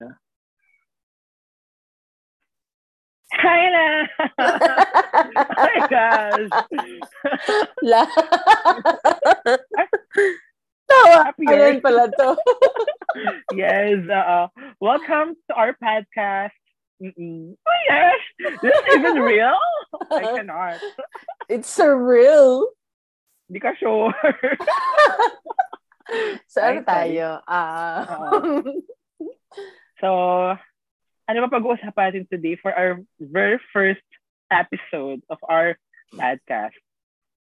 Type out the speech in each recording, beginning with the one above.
Hi oh my gosh! La. Tawa. Years. pala to. yes, uh, welcome to our podcast. Mm-mm. Oh yes, this is even real. I cannot. It's surreal. Hindi ka sure. So, ano tayo? Ah. So, ano ba pag-uusapan natin today for our very first episode of our podcast?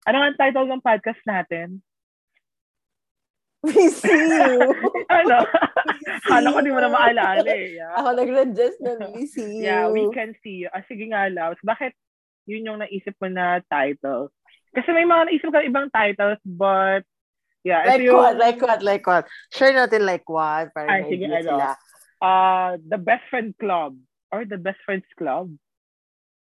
Ano ang title ng podcast natin? We see you. ano? Kala ko di mo na maalala eh. Yeah. Ako nag-suggest na we see you. Yeah, we can see you. Ah, sige nga, Laos. Bakit yun yung naisip mo na title? Kasi may mga naisip ka ibang titles, but yeah, Like yung, what? Like what? Like what? Share natin like what? Para Ay, sige, ano. sila. Uh, the Best Friend Club or the Best Friends Club.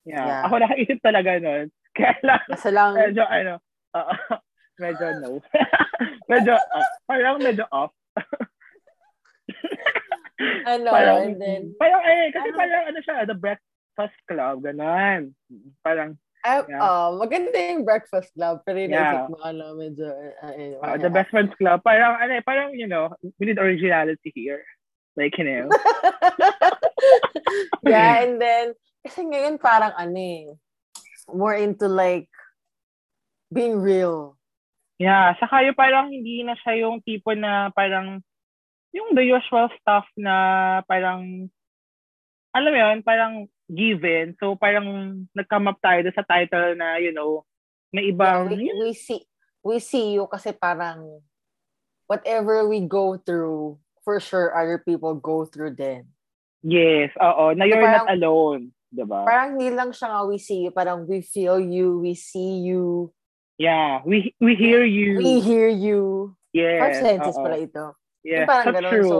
Yeah. Yeah. Ako nakaisip talaga nun. Kaya lang, Kasi lang, medyo ano, uh, medyo no. medyo, uh, parang medyo off. ano, parang, and then, parang eh, kasi Ano? parang ano siya, the Breakfast Club, ganun. Parang, ah, Yeah. oh, maganda yung breakfast club, pero yung Yeah. mo, ano, medyo, uh, uh, uh, the Best Friends Club, parang, ano eh, parang, you know, we need originality here. Like, you know. yeah, and then, kasi ngayon parang ano eh, more into like, being real. Yeah, saka yung parang hindi na siya yung tipo na parang yung the usual stuff na parang alam mo yun, parang given. So parang nag-come up tayo sa title na, you know, may Yeah, ibang, we, we see, we see you kasi parang, whatever we go through, for sure other people go through din. yes, oo, na you're parang- not alone. Diba? Parang hindi lang siya nga we see you, parang we feel you, we see you, yeah, we we hear you. we hear you. yes, Five senses oo. pala ito. Yes, Yung parang that's ganun. true. So,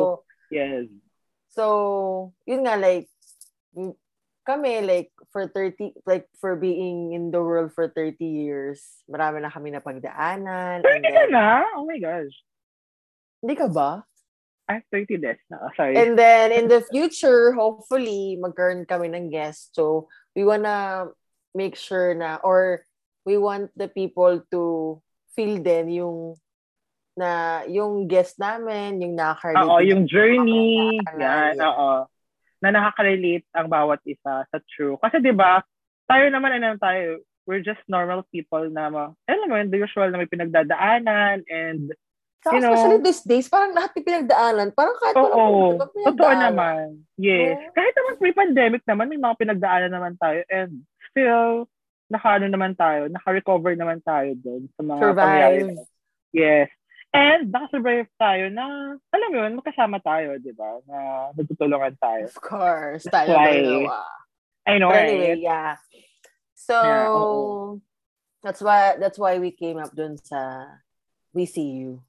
yes. so, yun nga, like, kami, like, for 30, like, for being in the world for 30 years, marami na kami napagdaanan. Pero and hindi ka then- na? Oh my gosh. Hindi ka ba? Ah, 30 days na. Oh, sorry. And then, in the future, hopefully, magkaroon kami ng guest. So, we wanna make sure na, or we want the people to feel din yung na yung guest namin, yung nakaka-relate. Oo, yung journey, yan, oo. Na nakaka-relate ang bawat isa sa true. Kasi 'di ba, tayo naman ano tayo, we're just normal people na alam mo the usual na may pinagdadaanan and So, you know- especially these days, parang lahat may pinagdaanan. Parang kahit walang totoo pinagdaanan. naman. Yes. Oo. Kahit naman pre-pandemic naman, may mga pinagdaanan naman tayo and still nakaano naman tayo, naka-recover naman tayo doon sa mga Survive. pangyayari. Yes. And nakasurvive tayo na, alam mo yun, magkasama tayo, di ba? Na nagtutulungan tayo. Of course. Tayo Why? dalawa. I know, But right? anyway, yeah. So, Yeah, that's why that's why we came up dun sa We See You.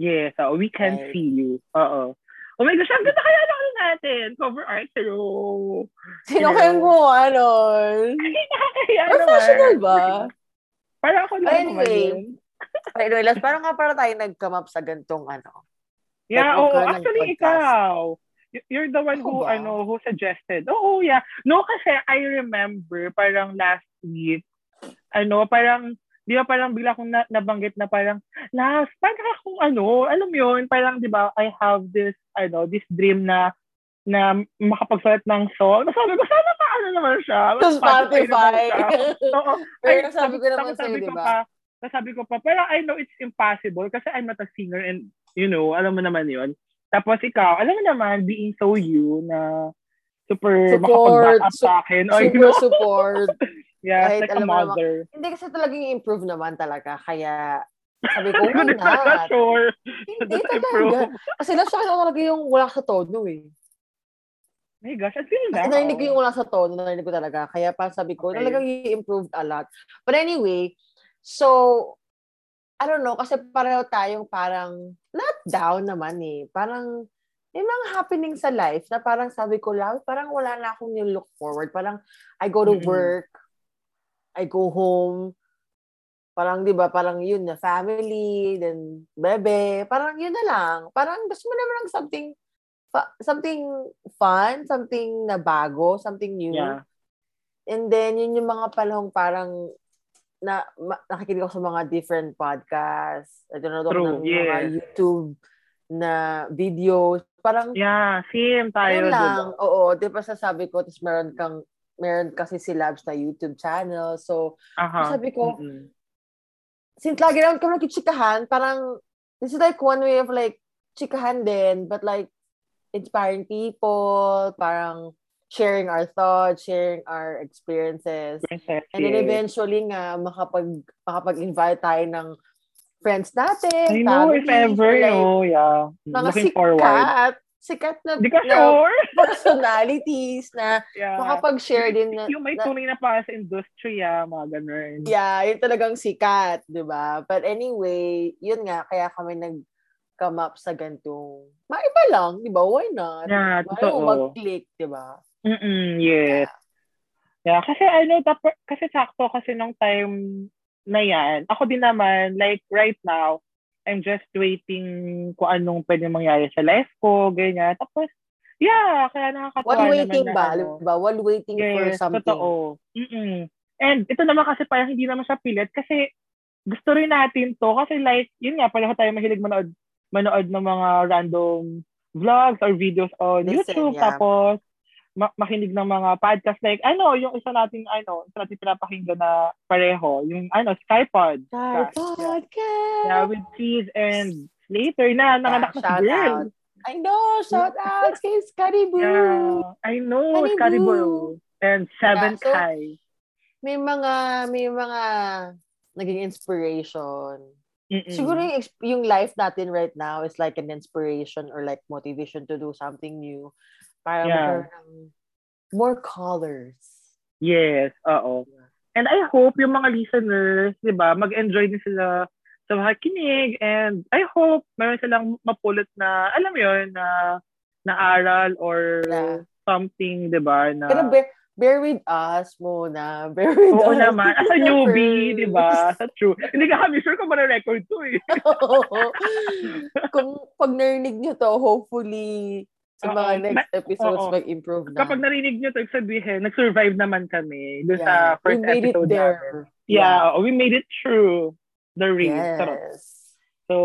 Yes, oh, we can Right. see you. Oo. Oh my gosh, ang ganda kaya na ano natin. Cover art, pero... Sino gumawa nun? Ay, nakakaya Professional naman. ba? Parang ako lang naman Anyway, yun. Anyway, last, parang nga para tayo nag-come up sa gantong ano. Yeah, oo. ng Actually, podcast. ikaw. You're the one Ako who, ba? ano, who suggested. Oo, yeah. No, kasi I remember, parang last week, ano, parang, di ba parang bigla kong na, nabanggit na parang, last, parang akong ano, alam mo yun, parang, di ba, I have this, ano, this dream na, na makapagsulat ng song. Sabi ko, sana pa, ano naman siya. Sa Spotify. Oo. Pero Ay, nasabi ko naman sa'yo, sabi di ko ba? pa, Nasabi ko pa, pero I know it's impossible kasi I'm not a singer and, you know, alam mo naman yun. Tapos ikaw, alam mo naman, being so you na super Support, makapag-back up sa akin. You Super know? support. Yeah, kahit like a alam mo naman- mother. Hindi kasi talagang improve naman talaga. Kaya, sabi ko, Hindi not? sure. Hindi talaga. improve. Kasi last akin ako talaga yung wala sa tono eh. My gosh, sino na? Kasi narinig ko yung wala sa tono, narinig ko talaga. Kaya parang sabi ko, Okay. talagang i-improved a lot. But anyway, so, I don't know, kasi pareho tayong parang, not down naman eh. Parang, may mga happening sa life na parang sabi ko lang, parang wala na akong look forward. Parang, I go to work, I go home, parang, di ba, parang yun na, family, then, bebe, parang yun na lang. Parang gusto mo naman ng something fa- something fun, something na bago, something new. Yeah. And then, yun yung mga panahong parang na ma- nakikinig ako sa mga different podcasts. I don't know, True, ng mga yes. YouTube na videos. Parang, Yeah, same tayo. yun lang. diba? Oo, di ba sasabi ko, tapos meron kang, meron kasi si Labs na YouTube channel. So, Aha. sabi ko, Mm-mm. since lagi naman kami nagkichikahan, parang, this is like one way of like, chikahan din, but like, inspiring people, parang, sharing our thoughts, sharing our experiences. Princess, And then yes. eventually nga, makapag, makapag-invite tayo ng friends natin, I know, if ever, like, no, yeah. mga Looking sikat, forward. Sikat na, Di ka na sure? personalities na Yeah. makapag-share din na, yung may na- tunay na para sa industry, ah, mga ganun. Yeah, yun talagang sikat, di ba? But anyway, yun nga, kaya kami nag-come up sa gantong, maiba lang, di ba? Why not? Yeah, totoo. mag-click, di ba? Mm-mm, yes. Yeah, kasi ano, kasi sakto kasi nung time na yan, ako din naman, like right now, I'm just waiting kung anong pwede mangyari sa life ko, ganyan. Tapos, yeah, kaya nakakatawa While naman waiting na ba? ano. Di ba? While waiting for Yes, something. totoo. Mm-mm. And ito naman kasi parang hindi naman siya pilit kasi gusto rin natin to kasi like, yun nga, pareho tayo mahilig manood, manood ng mga random vlogs or videos on Listen, YouTube. yeah. Tapos, ma- makinig ng mga podcast like, ano, yung isa nating, ano, isa nating pinapakinggan na pareho, yung, ano, Skypod. Yeah. Podcast! Yeah, with Cheese and later na, nanganak na si girl. out. I know, shout out kay Scotty Boo! Yeah, I know, Honey Scotty Boo. Boo. And Seven Yeah, so- Kai. May mga, may mga naging inspiration. Mm-mm. Siguro yung, yung life natin right now is like an inspiration or like motivation to do something new. Para Yeah. magkaroon more colors. Yes, oo. And I hope yung mga listeners, di ba, mag-enjoy din sila sa makikinig. And I hope meron silang mapulot na, alam mo yun, na na aral or Yeah. something, di ba, na... Pero bear, bear with us muna. Bear with Oo us. naman. As a newbie, di ba? That's true. Hindi ka kami sure kung record to eh. Kung pag narinig nyo to, hopefully sa Oo. mga next episodes oo. mag-improve na. Kapag narinig nyo to, ibig sabihin, nag-survive naman kami Yeah. sa first we made it episode there. namin. Yeah, we made it through the real. Charot. Yes. So,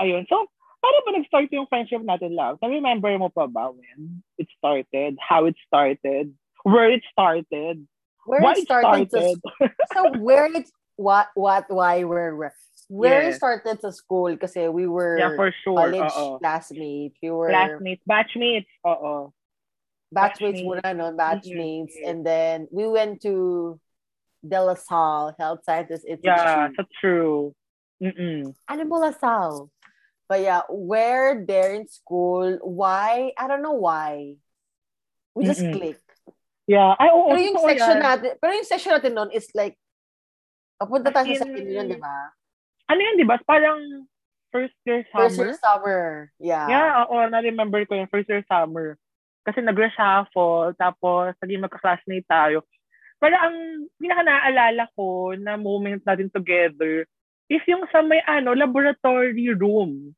ayun. So, paano ba nag-start yung friendship natin, love? Na-remember mo pa ba when it started? How it started? Where it started? Where Why it started, started? To, so where it what what why where where where Yes. started sa school kasi we were yeah, for sure. college Oo. classmates. We were Classmates, batchmates. Oo. batchmates muna no, batchmates Mhm. and then we went to De La Salle Health Sciences Institute. Yeah, that's true. Mm-mm. ano mo Lasal? But yeah, where there in school, why? I don't know why. We just Mm-mm. click. Yeah. Ay, oo. Pero yung totoo section yan. natin, pero yung section natin noon is like, papunta tayo sa second yun, di ba? Ano yun, di ba? Parang first year summer. First year summer. Yeah. Yeah, oo. Na-remember ko yung first year summer. Kasi nag-reshuffle, tapos naging magka-classmate tayo. Pero ang pinaka naaalala ko na moment natin together is yung sa may ano, laboratory room.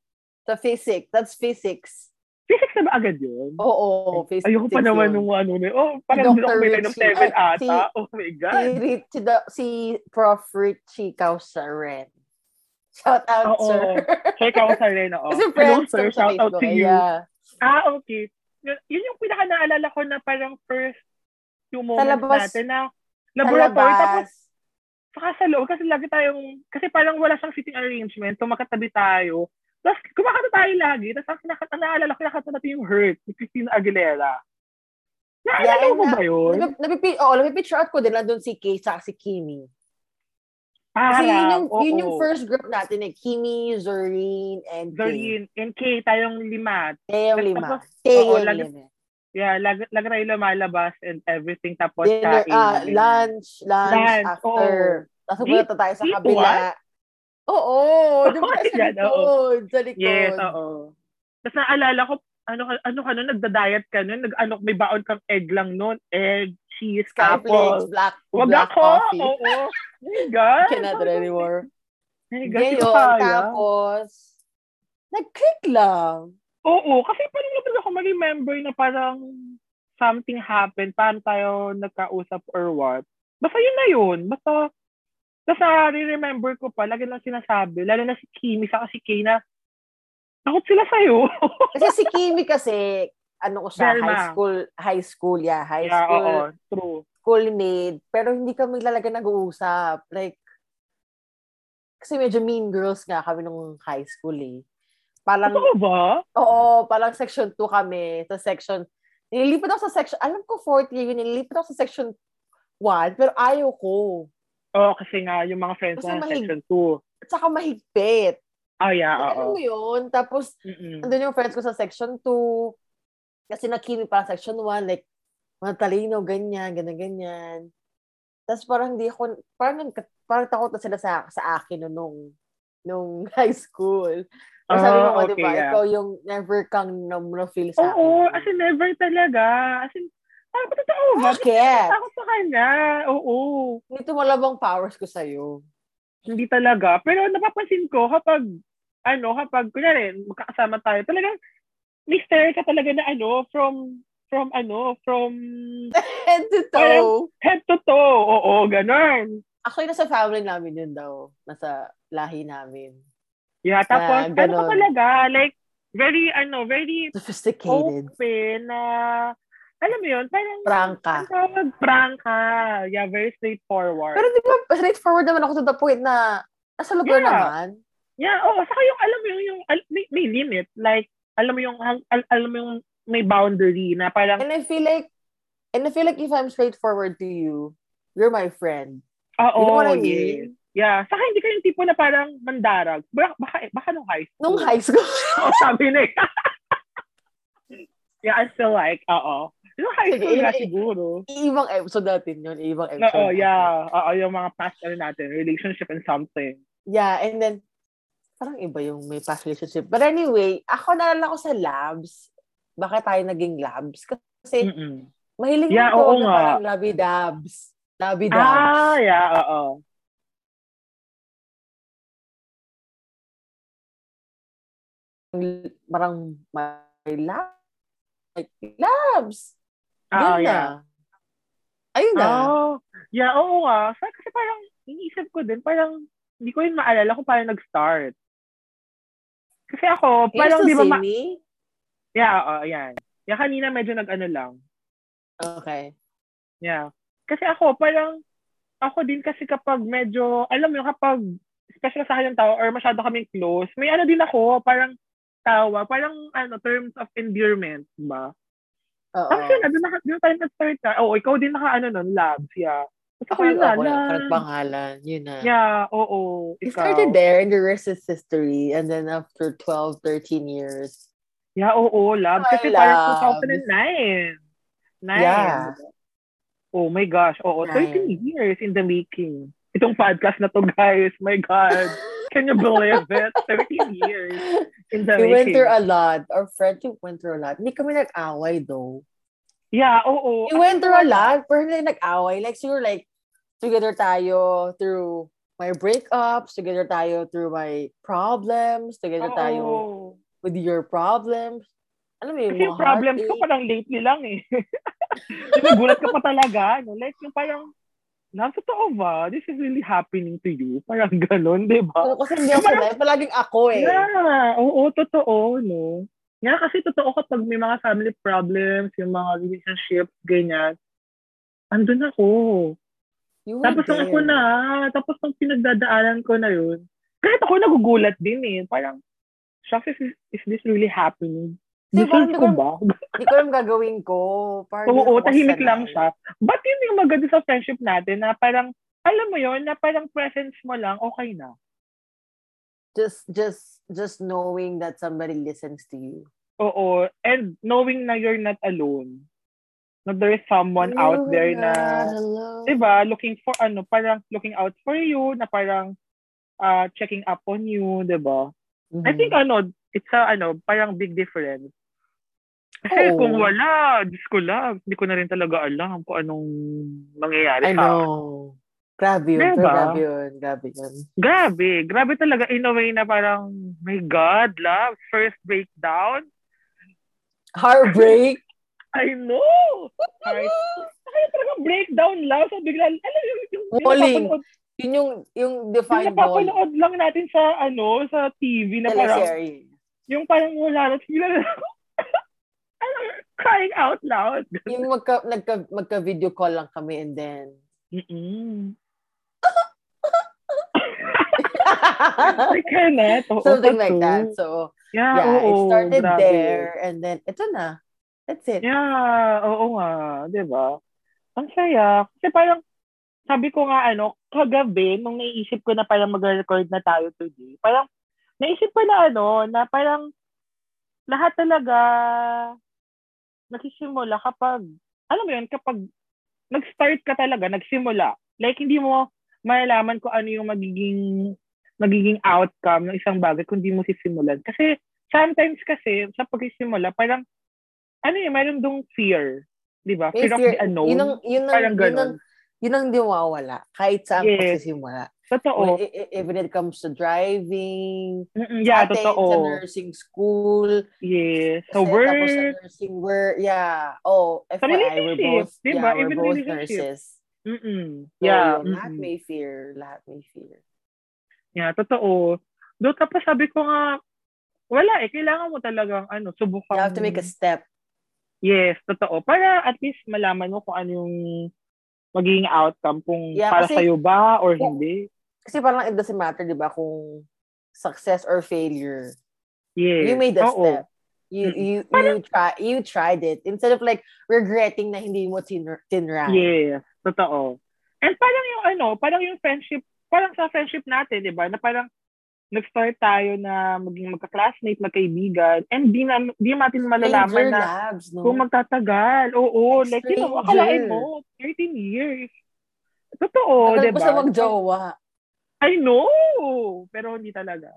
The physics. That's physics. Physics na ba agad yun? Oo, physics. Ayoko pa naman nung ano na, oh, parang doon ako may line of seven ata. si- oh my Si, God. Si, the, si Prof. Richie Causaren. Shout out, Oo. sir. Check out sa rin, oo. Kasi Hello, friends sir. kami sa Shout out to you. Yeah. Ah, okay. Yun, yun yung pinaka naalala ko na parang first few moments labas- natin na Sa laboratory. Tapos, labas. saka sa loob, kasi lagi tayong, kasi parang wala siyang sitting arrangement, so makatabi tayo. Tapos kumakanta tayo lagi. Tapos ang kinakanta, naalala ko, nakanta natin yung Hurt ni Christina Aguilera. Naalala Yeah, mo and, ba yun? Napi- napipi- oh, napipicture out ko din nandun si Kay sa si Kimi. Kasi yun yung, Parang, yun oo. yung first group natin eh. Kimi, Zorine, and Kay. Doreen and Kay, tayong lima. Tay yung Tapos, lima. oo, Tay yung lagi- lima. Yeah, lagi, lagi tayo lumalabas and everything. Tapos Dinner, kain. ah, ganyan. lunch, lunch, Lunch, after. Tapos pumunta tayo sa kabila. Oo, doon Oo, tayo sa oo. likod. Sa likod. Yes, oo. Tapos naalala ko, ano, ka- ano ka nun, nagda-diet ka nun, nag, ano, may baon kang egg lang nun, egg, cheese, Skyflakes, black, Wag black ako! coffee. Oo. Oh my God! Cannot anymore. My God, Ngayon, kaya. tapos, nag-click lang. Oo, kasi parang labas ako ma-remember na parang something happened, paano tayo nagkausap or what. Basta yun na yun. Basta, basta remember ko pa, lagi lang sinasabi, lalo na si Kimi, sa si Kay na, takot sila sa'yo. kasi si Kimi kasi, ano ko siya, Delma. high school, high school, yeah, high yeah, school, oo, true. schoolmate, pero hindi kami talaga nag-uusap. Like, kasi medyo mean girls nga kami nung high school eh. Parang, Totoo ba? oo, parang section 2 kami. Sa section, nililipat ako sa section, alam ko fourth year yun, nililipat ako sa section 1, pero ayaw ko. Oo, kasi nga, yung mga friends na mahig- section 2. At saka mahigpit. Ah, yeah, Like, alam oo. mo yun? Tapos, Mm-mm. andun yung friends ko sa section 2. Kasi nakini pa section 1, like, mga talino, ganyan, ganyan, ganyan. Tapos parang hindi ako, parang, parang takot na sila sa, sa akin no, nung, nung high school. Pero sabi mo, Oh, oh, di okay, ba, yeah. ikaw yung never kang na, na feel sa Oo, akin. as in never talaga. As in, parang totoo ba? Bakit? Takot sa kanya. Oo. Ito malabang powers ko sa'yo. Hindi talaga. Pero napapansin ko kapag, ano, kapag, kunyari, magkakasama tayo, talagang, may stare ka talaga na ano, from, from ano, from Head to toe. head to toe. Oo, ganun. Actually, nasa family namin yun daw. Nasa lahi namin. Yeah, tapos, Ah, ano ka ganun. talaga, like, very, ano, very Sophisticated. open na, alam mo yun, parang, Prangka. ang prangka. Yeah, very straightforward. Pero di ba, straightforward naman ako to the point na nasa lugar Yeah. naman. Yeah, oo. Saka yung, alam mo yung, yung may, may limit. Like, alam mo yung, al- alam mo yung may boundary na parang, And I feel like, and I feel like if I'm straightforward to you, you're my friend. oo, You know what I yes. mean? Yeah. Saka hindi ka yung tipo na parang mandarag. Baka, baka, baka nung high school. Nung high school. Oo, sabi na eh. yeah, I still like, oo. Yung high Sige, school nga i- siguro. Ibang episode natin yun. Ibang episode. Oo, yeah. Oo, yung mga past ano natin, relationship and something. Yeah, and then, parang iba yung may past relationship. But anyway, ako naalala ko sa labs. Bakit tayo naging labs? Kasi, Mm-mm. mahilig Yeah, ako oo na nga. parang labi-dabs. Labi-dabs. Ah, yeah, oo. Parang may labs. Like, labs! Ah, na. yeah. Ayun na. Oh, yeah, oo nga. Kasi parang, iniisip ko din, parang, hindi ko yun maalala kung paano nag-start. Kasi ako, parang di ba, ma- yeah, oo, yan. Yeah, kanina medyo nag-ano lang. Okay. Yeah. Kasi ako, parang, ako din kasi kapag medyo, alam mo, yun, kapag, special sa akin yung tao, or masyado kaming close, may ano din ako, parang, tawa, parang, ano, terms of endearment, ba? Oo. Tapos yun, doon na, doon tayo nag-start na. Oo, ikaw din naka, ano, nun, labs, yeah. Tapos ako yun na, parang pangalan. Yun na. yeah, oo, ikaw. started there and the rest is history. And then after 12, 13 years. Yeah, oo. Ay, Kasi parang labs. 2009. Nine. Yeah. Oh my gosh, oo, 13 Nine. years in the making. Itong podcast na to, guys. My God. Can you believe it? 13 years in the We went making. through a lot. Our friendship went through a lot. Hindi kami nag-away though. Yeah, oo. We went through a lot, pero hindi nag-away. Like, siguro like, together tayo through my breakups, together tayo through my problems, together Oo. tayo with your problems. Alam mo yung Kasi yung problems ko heartache. parang lately lang eh. Nagulat ka pa talaga. No? Like, yung parang, na, totoo ba? This is really happening to you? Parang ganun, di ba? Oo, kasi hindi ako sanay. Palaging ako eh. Yeah, oo, totoo, no? Nga kasi totoo kapag may mga family problems, yung mga relationships, ganyan, andun ako. You Tapos nung there. ako na, tapos nung pinagdadaanan ko na yun, kahit ako nagugulat din eh. Parang, shucks, is, is this really happening? Di ba, ko ba? Hindi ko alam gagawin ko. Parang Oo, tahimik lang siya. But yun yung maganda sa friendship natin na parang, alam mo yun, na parang presence mo lang, okay na. Just, just, just knowing that somebody listens to you. Oo. And knowing na you're not alone. Na there is someone out there na, diba, looking for, ano, parang looking out for you, na parang uh, checking up on you, diba? I Mm-hmm. think, ano, it's a, ano, parang big difference. Kasi Oo. kung wala, Diyos ko lang, hindi ko na rin talaga alam kung anong mangyayari I sa know. Grabe yun. Diba? Grabe yun. Grabe yun. Grabe. Grabe talaga in a way na parang, my God, love, first breakdown. Heartbreak. I know! Heart. Kaya talaga breakdown lang. So bigla, alam yung, yung, yung Walling. napapanood- Yun yung, yung yung defined ball. napapanood lang natin sa, ano, sa TV na parang, Teleserye. yung parang wala na, bigla na, ano, crying out loud. Yung magka, nagka, magka-video call lang kami and then... Mm-mm. Oo, Something like that. So, Yeah, yeah, it oo, started grabe. there and then, ito na. That's it. Yeah, oo nga, 'di ba? Ang saya. Kasi parang sabi ko nga ano, kagabi nung naiisip ko na parang mag-record na tayo today. Parang naisip ko na ano, na parang lahat talaga nagsisimula kapag alam mo yun, kapag nag-start ka talaga, nagsimula. Like hindi mo malalaman kung ano yung magiging magiging outcome ng isang bagay kung di mo sisimulan. Kasi sometimes kasi sa pagsisimula, parang ano yun, mayroon dong fear. Di ba? May Fear, of fear- the unknown. Yun ang, yun ang, parang yun ang, ganun. yun ang di mawawala. Kahit saan Yes. pagsisimula. Totoo. When- Even it comes to driving, Mm-mm, yeah, atin, totoo. sa nursing school, Yes. Sa kasi tapos sa work. nursing work, yeah. Oh, FYI, we're both, di yeah, we're Even both nurses. Mm-mm. So, Yeah. yun, lahat mm-mm. may fear. Lahat may fear. Yeah, totoo. Do tapos sabi ko nga, wala eh. Kailangan mo talagang ano, subukan. You have to make a step. Yes, totoo. Para at least malaman mo kung ano yung magiging outcome. Kung Yeah, para kasi- sa'yo ba or Kung- hindi. Kasi parang it doesn't matter, di ba, kung success or failure. Yes. You made a Oo. step. You you you try you tried it instead of like regretting na hindi mo tin tinry. Yes, totoo. And parang yung ano, parang yung friendship, parang sa friendship natin, di ba, na parang nag-start tayo na maging magka-classmate, magkaibigan, and di, na, di natin malalaman Stranger na labs, no? kung magtatagal. Oo, like, you know, Stranger. akalain mo, 13 years. Totoo, di ba? sa magjowa. I know! Pero hindi talaga.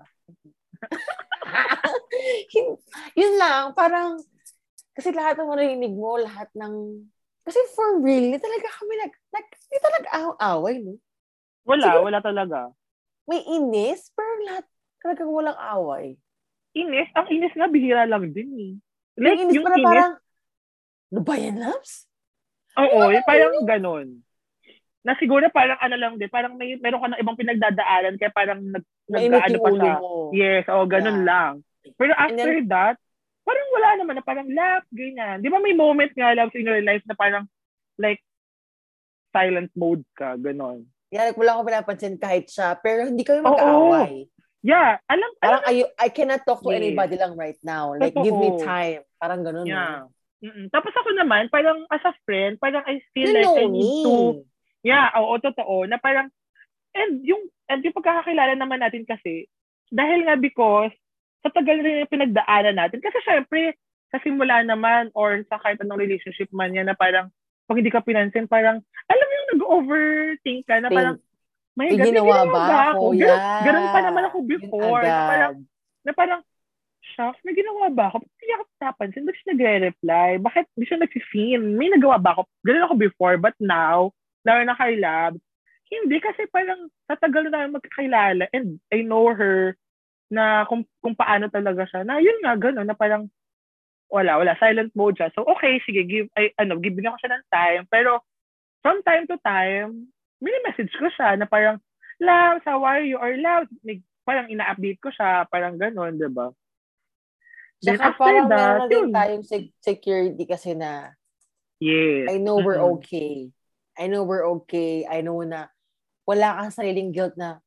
Yun lang, parang, kasi lahat ng marinig mo, lahat ng, kasi for real, talaga kami nag, nag hindi talaga aw- away, no? Wala, Siguro- wala talaga. May inis, pero lahat talagang walang away. Inis, ang inis nga, bihira lang din eh. May Like, inis yung pa na inis, parang, ano ba yan, Labs? Oo, yung parang ganun. Na siguro parang ano lang din, parang may meron ka ng ibang pinagdadaanan kaya parang nag nag-ano yung pa siya. Yes, oh, ganun Yeah. lang. Pero And after that, parang wala naman na parang laugh, ganyan. Di ba may moment nga lang in your life na parang like silent mode ka, ganon. Yeah, like, wala akong pinapansin kahit siya, pero hindi kami Oo. mag-aaway. Yeah, alam, Parang alam, I, I cannot talk to anybody lang right now. Like, give me Totoo. time. Parang ganun. yeah. Mm-mm. Tapos ako naman, parang as a friend, parang I feel You like I need me. to Yeah, oo, totoo. Na parang, and yung, and yung pagkakakilala naman natin kasi, dahil nga because, sa tagal rin yung pinagdaanan natin, kasi syempre, sa simula naman, or sa kahit anong relationship man yan, na parang, pag hindi ka pinansin, parang, alam mo nag-overthink ka, na parang, may God, ginawa ba ako? Ganun, Yeah. ganun pa naman ako before. Na parang, na parang, shucks, may ginawa ba ako? Hindi ako napansin. Ba't siya nagre-reply? Bakit di siya nag-scene? May nagawa ba ako? Ganun ako before, but now, lalo na kay Lab, hindi kasi parang tatagal na tayo magkakilala and I know her na kung, kung paano talaga siya. Na yun nga, gano'n, na parang wala, wala, silent mode siya. So, okay, sige, give, ay, ano, gibigyan ko siya ng time. Pero, from time to time, mini-message ko siya na parang, Love, how are you? Or Love, may, parang ina-update ko siya, parang gano'n, di ba? Then Saka after parang that, meron na din tayong sec- security kasi na Yes. I know we're okay. I know we're okay. I know na wala kang sariling guilt na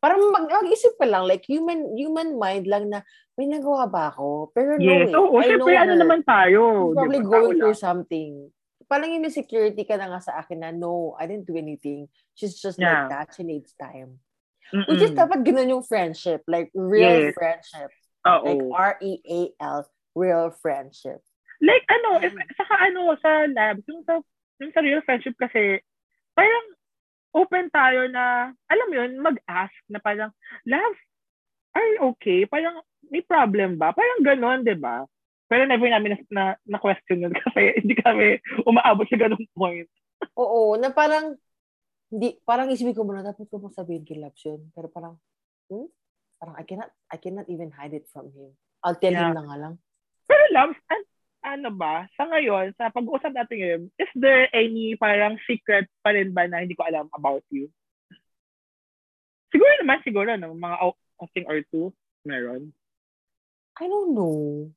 parang mag- mag-isip ka lang, like human human mind lang na may nagawa ba ako? Pero no Yes. eh. Oo, I syempre, know ano her. naman tayo. She's probably di ba? going through something. Parang yung insecurity ka na nga sa akin na, no, I didn't do anything. She's just like Yeah. that. She needs time. Mm-mm. Which is dapat ganun yung friendship. Like, real Yes. friendship. Oo. Like, R-E-A-L, real friendship. Like ano, if, Mm. saka ano, sa labs, yung sa, yung sa real friendship kasi, parang open tayo na, alam yun, mag-ask na parang, love, are you okay? Parang, may problem ba? Parang ganon, di ba? Pero never namin na, na, question yun kasi hindi kami umaabot sa ganong point. Oo, na parang, hindi, parang isipin ko muna, dapat ko bang sabihin kay Labs yun? Pero parang, hmm? Parang I cannot, I cannot even hide it from him. I'll tell Yeah. him na nga lang. Pero loves, an- ano ba, sa ngayon, sa pag-uusap natin ngayon, is there any parang secret pa rin ba na hindi ko alam about you? Siguro naman, siguro, no, mga outing or two, meron. I don't know.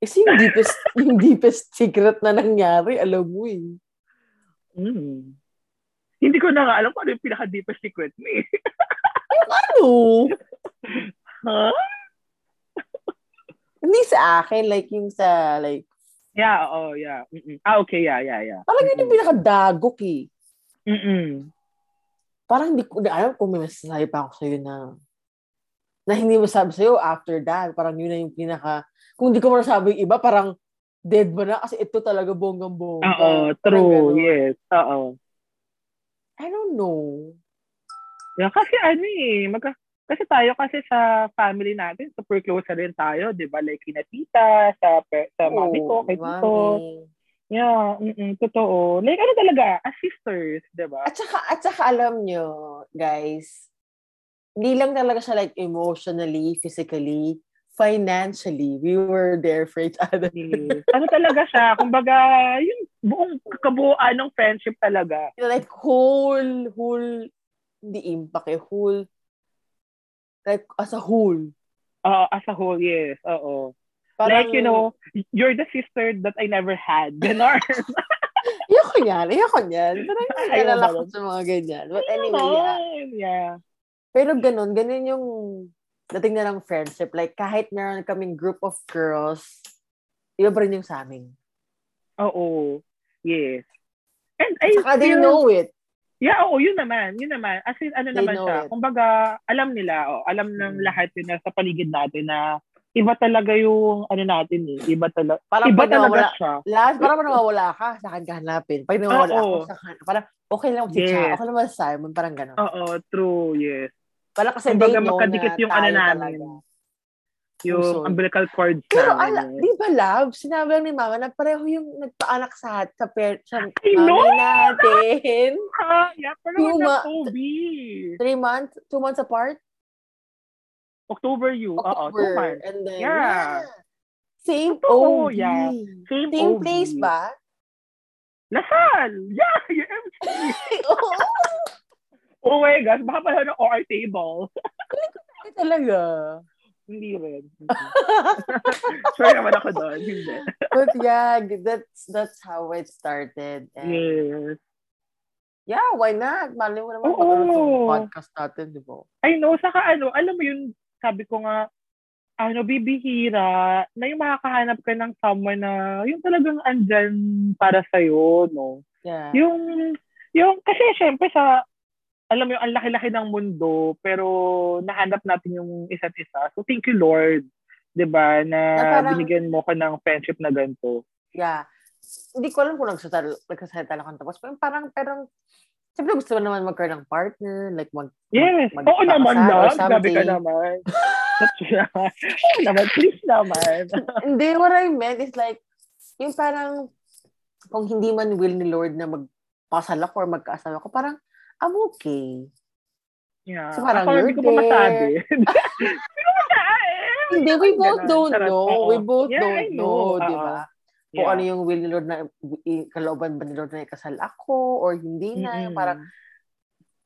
Kasi yung deepest, yung deepest secret na nangyari, alam mo eh. Mm. Hindi ko na nga alam kung ano yung pinaka-deepest secret mo eh. ano? huh? Hindi sa akin, like yung sa, like, Yeah, oh, yeah. Mm-mm. Ah, okay, yeah, yeah, yeah. parang yun yung pinakadagok eh. Mm-mm. Parang hindi ko na alam kung may masasabi pa ako sa'yo na na hindi masabi sa'yo after that. Parang yun na yung pinaka, kung hindi ko masabi yung iba, parang dead ba na? Kasi ito talaga bonggang-bongga. Oo, Parang true, ganun. yes. Oo. I don't know. Yeah, kasi ano eh, magka, kasi tayo kasi sa family natin, super close na rin tayo, di ba? Like, kina tita, sa, sa mami ko, kay tito. Yeah, mm totoo. Like, ano talaga, as sisters, di ba? At saka, at saka alam nyo, guys, hindi lang talaga siya like emotionally, physically, financially, we were there for each other. Ano talaga siya? Kumbaga, yung buong kabuuan ng friendship talaga. Like whole, whole, hindi impact eh, whole, like as a whole. Uh, as a whole, yes. Oo. Parang, like, you know, you're the sister that I never had. Ganon. Ayoko yan, ayoko yan. Parang ba ko sa mga ganyan. But anyway, yeah. Yeah. Pero ganun, ganun yung dating na ng friendship. Like, kahit meron kaming group of girls, iba pa rin yung sa amin. Oo. Yes. And I Saka they feel- know it. Yeah, oo, yun naman. Yun naman. As in, ano They naman siya. it. Kumbaga, alam nila, oh, alam ng Mm. lahat yun na sa paligid natin na iba talaga yung ano natin eh. Iba talaga. Parang Iba talaga siya. last, parang pag nawawala ka, sa akin ka hanapin. Pag nawawala ako, sa akin, parang okay lang si Cha, Yes. okay naman si Simon, parang gano'n. Oo, true, yes. Parang kasi Kumbaga, they know magkadikit na yung ano namin. talaga. Yung Puso. umbilical cords Pero namin. ala, di ba love, sinabi ni mama na pareho yung nagpaanak sa sa, per, sa I know! natin. Ha, yeah, pero Yung na ma- Toby. Three months, two months apart. October you. Oo, two October. months. And then, Yeah. yeah. Same Totoo, OB. yeah. Same, Same OB. place ba? Lasal! Yeah, yung MC. Oo. Oh my gosh, baka pala ng OR table. Ay, talaga. Hindi rin. Sure naman ako doon. Hindi. But yeah, that's that's how it started. And Yes. yeah, why not? Mali mo naman Oo. sa podcast natin, di ba? I know, saka ano, alam mo yun, sabi ko nga, ano, bibihira, na yung makakahanap ka ng someone na yung talagang andyan para sa'yo, no? Yeah. Yung, yung, kasi syempre sa, alam mo yung ang laki-laki ng mundo, pero nahanap natin yung isa't isa. So, thank you, Lord. 'Di ba Na, Na parang- binigyan mo ko ng friendship na ganito. Yeah. Hindi ko alam kung nagsasalita, nagsasalita lang tapos. Pero parang, parang, siyempre gusto ko naman magkaroon ng partner, like mag, Yes. mag- Oo naman, love. Grabe ka naman. Oo naman, please naman. Hindi, what I meant is like, yung parang, kung hindi man will ni Lord na magpasal ako or magkaasawa ko, parang, I'm okay. Yeah. So, parang Ako, you're hindi ko masabi. Hindi ko masabi. Hindi, we both don't know. We both Yeah, don't know, know. di ba? Kung Yeah. ano yung will ni Lord na, kalooban ba ni Lord na ikasal ako or hindi na. Mm-mm. Parang,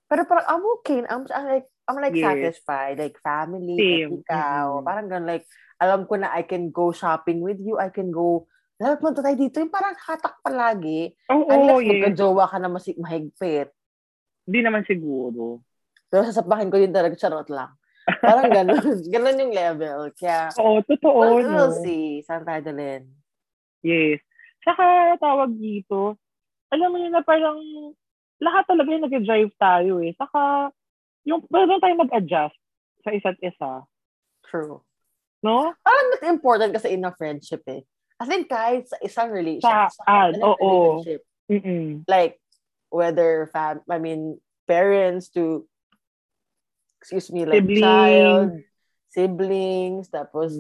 pero parang, I'm okay. I'm, I'm like, I'm like Yes. satisfied. Like, family, Same. ikaw. Mm-mm. Parang ganun, like, alam ko na I can go shopping with you. I can go, dapat punta tayo dito. Yung parang hatak palagi. Oo, Unless yes. magka-jowa ka na masig mahigpit. Hindi naman siguro. Pero sasapakin ko din talaga, charot lang. Parang ganun. ganun yung level. Kaya, Oo, totoo. we'll, no? we'll see. Saan tayo dalhin? Yes. Saka tawag dito, alam mo yun na parang lahat talaga yung nag-drive tayo eh. Saka yung pwede tayo mag-adjust sa isa't isa. True. No? Parang that's important kasi in a friendship eh. I think kahit sa isang relationship, Sa- sa ah, oo. relationship, Mm-mm. like, whether, fam I mean, parents to, excuse me, like, Siblings. child, siblings, tapos,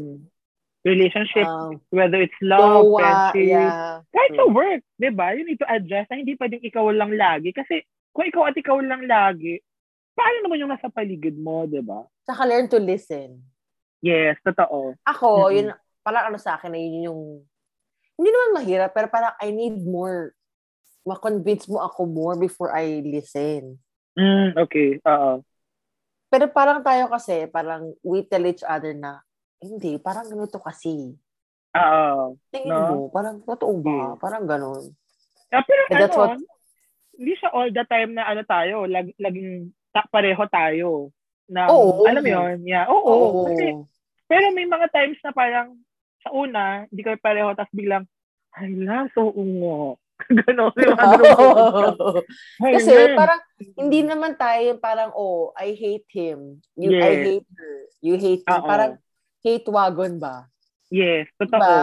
Relationship, um, whether it's love, jowa, friendship, yeah. kahit sa true. work, di ba? You need to adjust na hindi pwedeng ikaw lang lagi. Kasi kung ikaw at ikaw lang lagi, paano naman yung nasa paligid mo, di ba? Saka learn to listen. Yes, totoo. Ako, Mm-mm. yun, parang ano sa akin na yun yung, hindi naman mahirap, pero parang I need more, ma-convince mo ako more before I listen. Mm, okay. Oo. Pero parang tayo kasi, parang we tell each other na, hindi, parang ganito kasi. Oo. Tingin No? mo, parang totoo ba? Yes. Parang ganun. Ah, pero And ano, what- hindi siya all the time na ano tayo, lag, laging ta- pareho tayo. Na, Oo. alam mo yun? Yeah. Oo. Oo. Kasi, pero may mga times na parang sa una, hindi kayo pareho, tapos biglang, ay la, so ungo. Ganon. di ba? Ganon. Ay, Kasi man. parang hindi naman tayo parang, oh, I hate him. You, I Yes. hate her. You hate me. Parang hate wagon ba? Yes, Diba? totoo.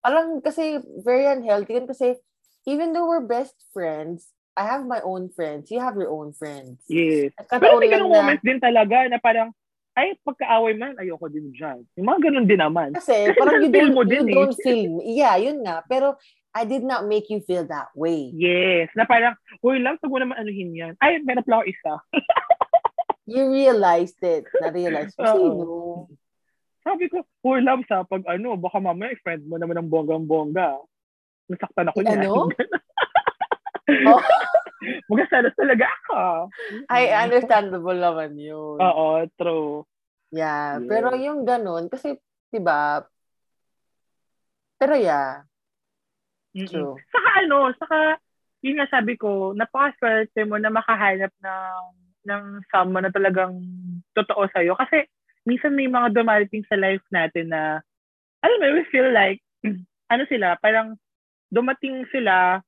Parang kasi very unhealthy yun kasi even though we're best friends, I have my own friends. You have your own friends. Yes. Pero Nagkataon may na, moments din talaga na parang, ay, pagkaaway man, ayoko din dyan. Yung mga ganun din naman. kasi parang you don't, mo you din eh. don't feel, yeah, yun nga. Pero I did not make you feel that way. Yes. Na parang, uy lang, wag mo naman anuhin yan. Ay, meron pala ako isa. You realized it. Na-realize mo. Sino? Sabi ko, uy love sa pag ano, baka mamaya friend mo naman ng bonggang-bongga. Nasaktan ako niyan. ano? Oh. Magasalas talaga ako. Ay, understandable naman yun. Oo, true. Yeah, Yes. pero yung ganun, kasi, di ba, pero yeah, Mm-mm. true. Saka ano, saka, yun nga sabi ko, napakaswerte mo na makahanap ng, ng someone na talagang totoo sa'yo. Kasi, minsan may mga dumarating sa life natin na, alam mo, we feel like, ano sila, parang dumating sila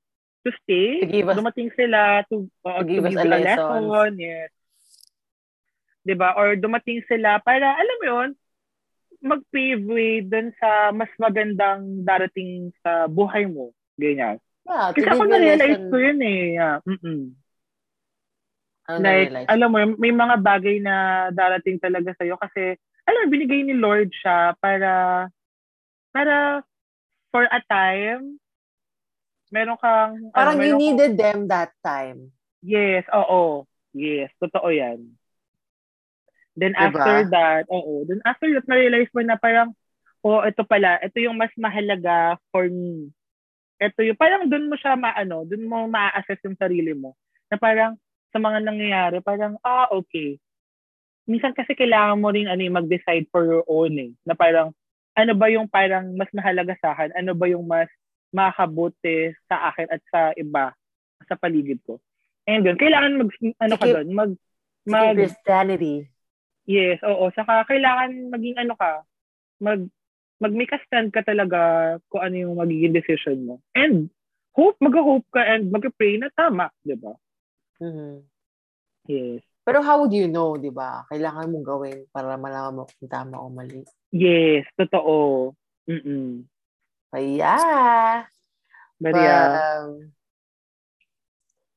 to stay. To give us- dumating sila to, uh, to give us a you lesson. Yes. 'Di ba Or dumating sila para, alam mo yun, mag-pave way dun sa mas magandang darating sa buhay mo. Ganyan. Yeah, Kasi ako you na-realize ko yun eh. Yeah. Mm-mm. Ano Like, na-realize? alam mo, may mga bagay na darating talaga sa'yo kasi, alam mo, binigay ni Lord siya para, para for a time, meron kang, Parang ano, you meron kang- needed them that time. Yes, oo. Yes, totoo yan. Then Diba? after that, oo. Then after that, na-realize mo na parang, oh, ito pala, ito yung mas mahalaga for me. Ito yung, parang dun mo siya maano, dun mo ma-assess yung sarili mo. Na parang, sa mga nangyayari, parang, ah, okay. Minsan kasi kailangan mo rin ano, mag-decide for your own eh. Na parang, ano ba yung parang mas mahalaga sa akin? Ano ba yung mas makakabuti sa akin at sa iba, sa paligid ko? And yun, kailangan mag, ano ka doon, mag, mag, Christianity. yes, oo, saka kailangan maging ano ka, mag, mag-make a stand ka talaga kung ano yung magiging decision mo. And, hope, mag-hope ka and mag-pray na tama, di ba? Mhm. Yes. Pero how would you know, di ba? Kailangan mong gawin para malaman mo kung tama o mali. Yes, totoo. Mm-mm. Kaya, But yeah. um,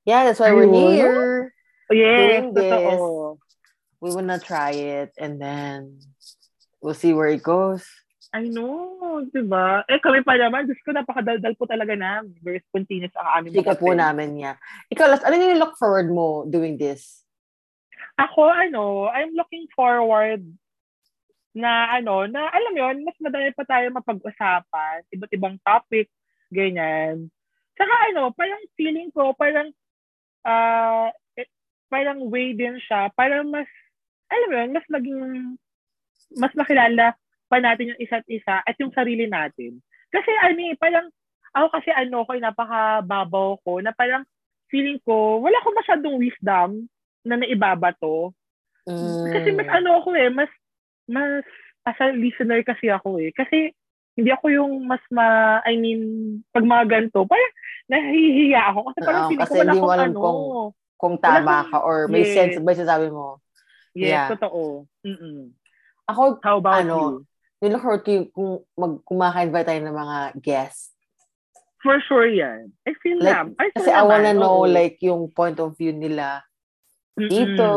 yeah, that's why we're here. Yes, doing this. totoo. We wanna try it and then we'll see where it goes. I know, di ba? Eh, kami pa naman, Diyos ko, napakadaldal po talaga na. Very spontaneous ang aming Sikat po namin niya. Ikaw, Las, ano yung look forward mo doing this? Ako, ano, I'm looking forward na, ano, na, alam yon mas madami pa tayo mapag-usapan, iba't ibang topic, ganyan. Saka, ano, parang feeling ko, parang, eh, parang way din siya, para mas, alam mo yun, mas maging, mas makilala pa natin yung isa't isa at yung sarili natin. Kasi, ano eh, parang, ako kasi ano ko, napakababaw ko, na parang, feeling ko, wala ko masyadong wisdom na naibabato. Kasi mas Mm. ano ako eh, mas, mas, as a listener kasi ako eh. Kasi, hindi ako yung mas ma, I mean, pag mga ganito, parang nahihiya ako. Kasi parang feeling kasi ko wala akong ano. kung- Kung tama ka or may yes. sense ba yung sasabi mo. yes, yeah. totoo. Mm-mm. Ako, How about Ano, you? Forward ko yung kung mag, kumaka-invite tayo ng mga guests. For sure yan. I feel Like, na. I feel Kasi I wanna naman, know oo. like yung point of view nila Mm-mm. dito.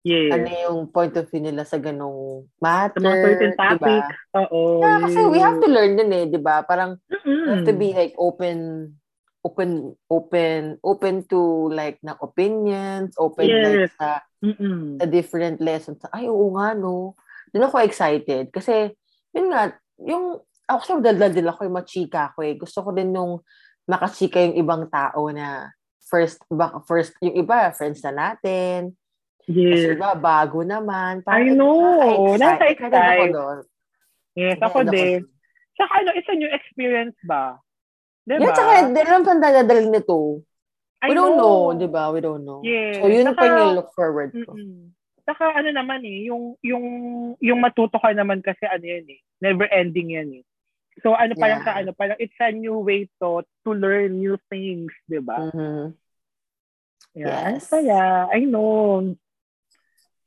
Yes. Ano yung point of view nila sa ganong matter. Sa mga certain diba? topics. Oo. Yeah, kasi we have to learn din eh, di ba? Parang Mm-mm. we have to be like open open open open to like na opinions open like Yes. sa, Mm-mm. sa different lessons ay oo nga no doon ako excited kasi yun nga yung ako kasi madaldal din ako yung machika ko eh. Gusto ko din nung makachika yung ibang tao na first, first, yung iba, friends na natin. Yes. Kasi iba, bago naman. I know. Nasa-excite. ako doon. Yes, ako din. Saka ano, isa new experience ba? Diba? Yeah, saka hindi naman pang dadalhin nito. We I don't know, know di ba? We don't know. Yeah. So, yun saka, pa yung look forward ko. Mm-mm. Saka ano naman eh, yung, yung, yung matuto ka naman kasi ano yan eh, never ending yan eh. So ano yeah. parang sa ano, parang it's a new way to to learn new things, 'di ba? Mm-hmm. Yeah, yes. Kaya, I know.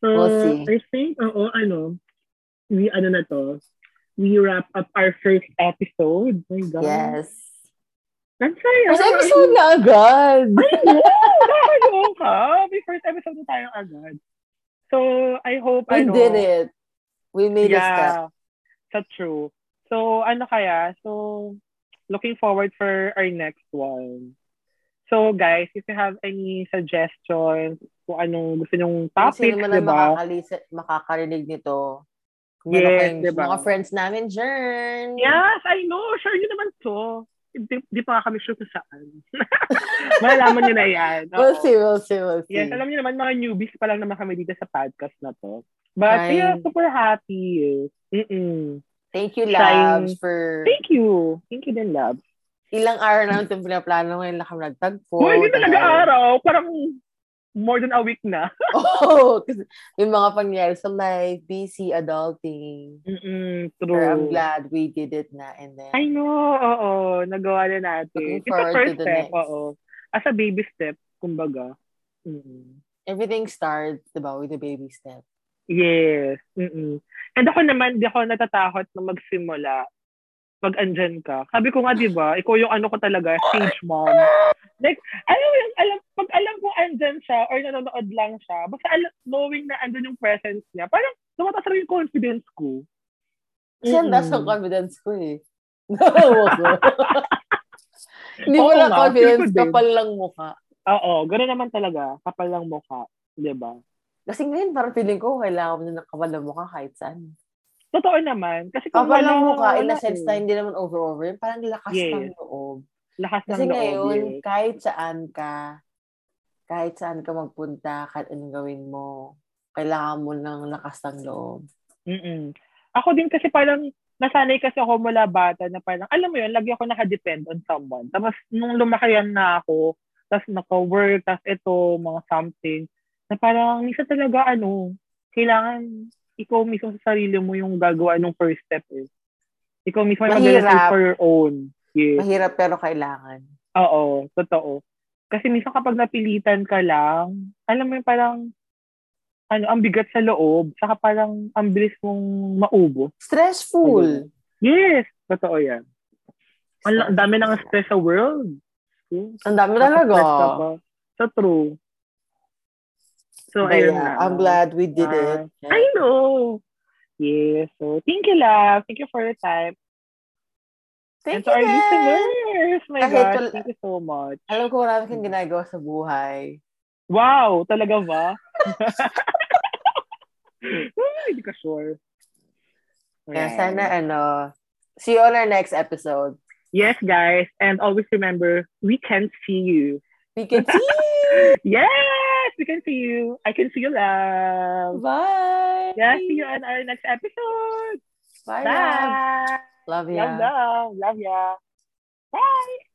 So, we'll I think, oo, ano, we, ano na to, we wrap up our first episode. My God. Yes. Ang saya. First episode na agad. I know. Nakakaloka ka. May first episode na tayo agad. So, I hope, We ano, did it. We made yeah, a step. That's true. So, ano kaya? So, looking forward for our next one. So, guys, if you have any suggestions kung anong gusto nyong topics, Sino man diba? makakalisa, makakarinig nito. Kung yes, diba? Mga friends namin, Jern. Yes, I know. Sure nyo naman to. Di, di pa kami sure kung saan. Malalaman nyo na yan. We'll see, we'll see, we'll see. Yes, alam nyo naman, mga newbies pa lang naman kami dito sa podcast na to. But Fine. yeah, super happy. Mm-mm. Thank you, Labs, for... Thank you. Thank you din, Labs. Ilang araw na itong pinaplano ngayon na kami nagtagpo. Oh, hindi talaga araw. Parang more than a week na. oh, kasi yung mga pangyayari sa life, busy adulting. Mm-mm, true. But I'm glad we did it na and then. I know, oo. Nagawa na natin. It's a first step, next. oo. As a baby step, kumbaga. Mm-mm. Everything starts, diba, with a baby step. Yes. Mm-mm. And ako naman, di ako natatakot na magsimula pag andyan ka. Sabi ko nga, di ba, ikaw yung ano ko talaga, stage mom. Like, alam mo yung, alam, pag alam ko andyan siya or nanonood lang siya, basta alam, knowing na andun yung presence niya, parang tumataas rin yung confidence ko. Kasi mm-hmm. ang ang confidence ko eh. Nawa ko. Hindi mo lang confidence, kapal lang mukha. Oo, gano'n naman talaga, kapal lang mukha. Di ba? Kasi ngayon, parang feeling ko, kailangan mo na ng kapal ng mukha kahit saan. Totoo naman. Kasi kung kapal ng mukha, in a sense na hindi naman over-over, parang lakas yes. ng loob. Lakas Kasi ng loob. Kasi ngayon, yes. kahit saan ka, kahit saan ka magpunta, kahit anong gawin mo, kailangan mo ng lakas ng loob. Mm-mm. Ako din kasi parang nasanay kasi ako mula bata na parang, alam mo yun, lagi ako nakadepend on someone. Tapos nung lumakayan na ako, tapos naka-work, tapos ito, mga something, na parang minsan talaga ano, kailangan ikaw mismo sa sarili mo yung gagawa ng first step eh. Ikaw mismo yung mag for your own. Yes. Mahirap pero kailangan. Oo, totoo. Kasi minsan kapag napilitan ka lang, alam mo yung parang ano, ang bigat sa loob, saka parang ang bilis mong maubo. Stressful. Yes, totoo yan. Ang dami ng stress sa world. Ang dami talaga. Sa true. So, But ayun yeah, na. I'm glad we did uh, it. I know. Yeah, so thank you, love. Thank you for your time. Thank And you, our listeners. My Kahit gosh, wala, thank you so much. Alam ko marami kang ginagawa sa buhay. Wow, talaga ba? Hindi ka sure. Yeah, sana ano, see you on our next episode. Yes, guys. And always remember, we can see you. We can see you. yes, we can see you. I can see you, love. Bye. Yeah, see you on our next episode. Bye. Bye. Love, love ya. Love, love. Love ya. Bye.